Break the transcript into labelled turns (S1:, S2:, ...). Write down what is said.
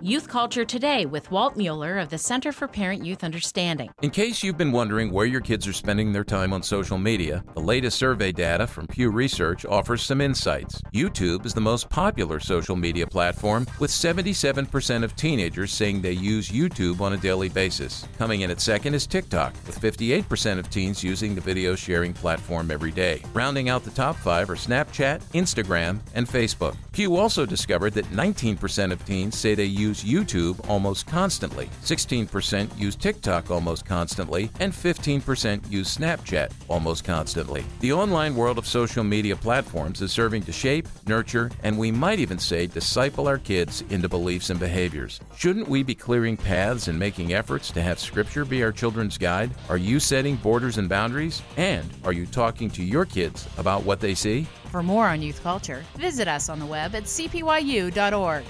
S1: Youth Culture Today with Walt Mueller of the Center for Parent Youth Understanding.
S2: In case you've been wondering where your kids are spending their time on social media, the latest survey data from Pew Research offers some insights. YouTube is the most popular social media platform, with 77% of teenagers saying they use YouTube on a daily basis. Coming in at second is TikTok, with 58% of teens using the video sharing platform every day. Rounding out the top five are Snapchat, Instagram, and Facebook. Pew also discovered that 19% of teens say they use use YouTube almost constantly, 16% use TikTok almost constantly, and 15% use Snapchat almost constantly. The online world of social media platforms is serving to shape, nurture, and we might even say disciple our kids into beliefs and behaviors. Shouldn't we be clearing paths and making efforts to have Scripture be our children's guide? Are you setting borders and boundaries? And are you talking to your kids about what they see?
S1: For more on youth culture, visit us on the web at cpyu.org.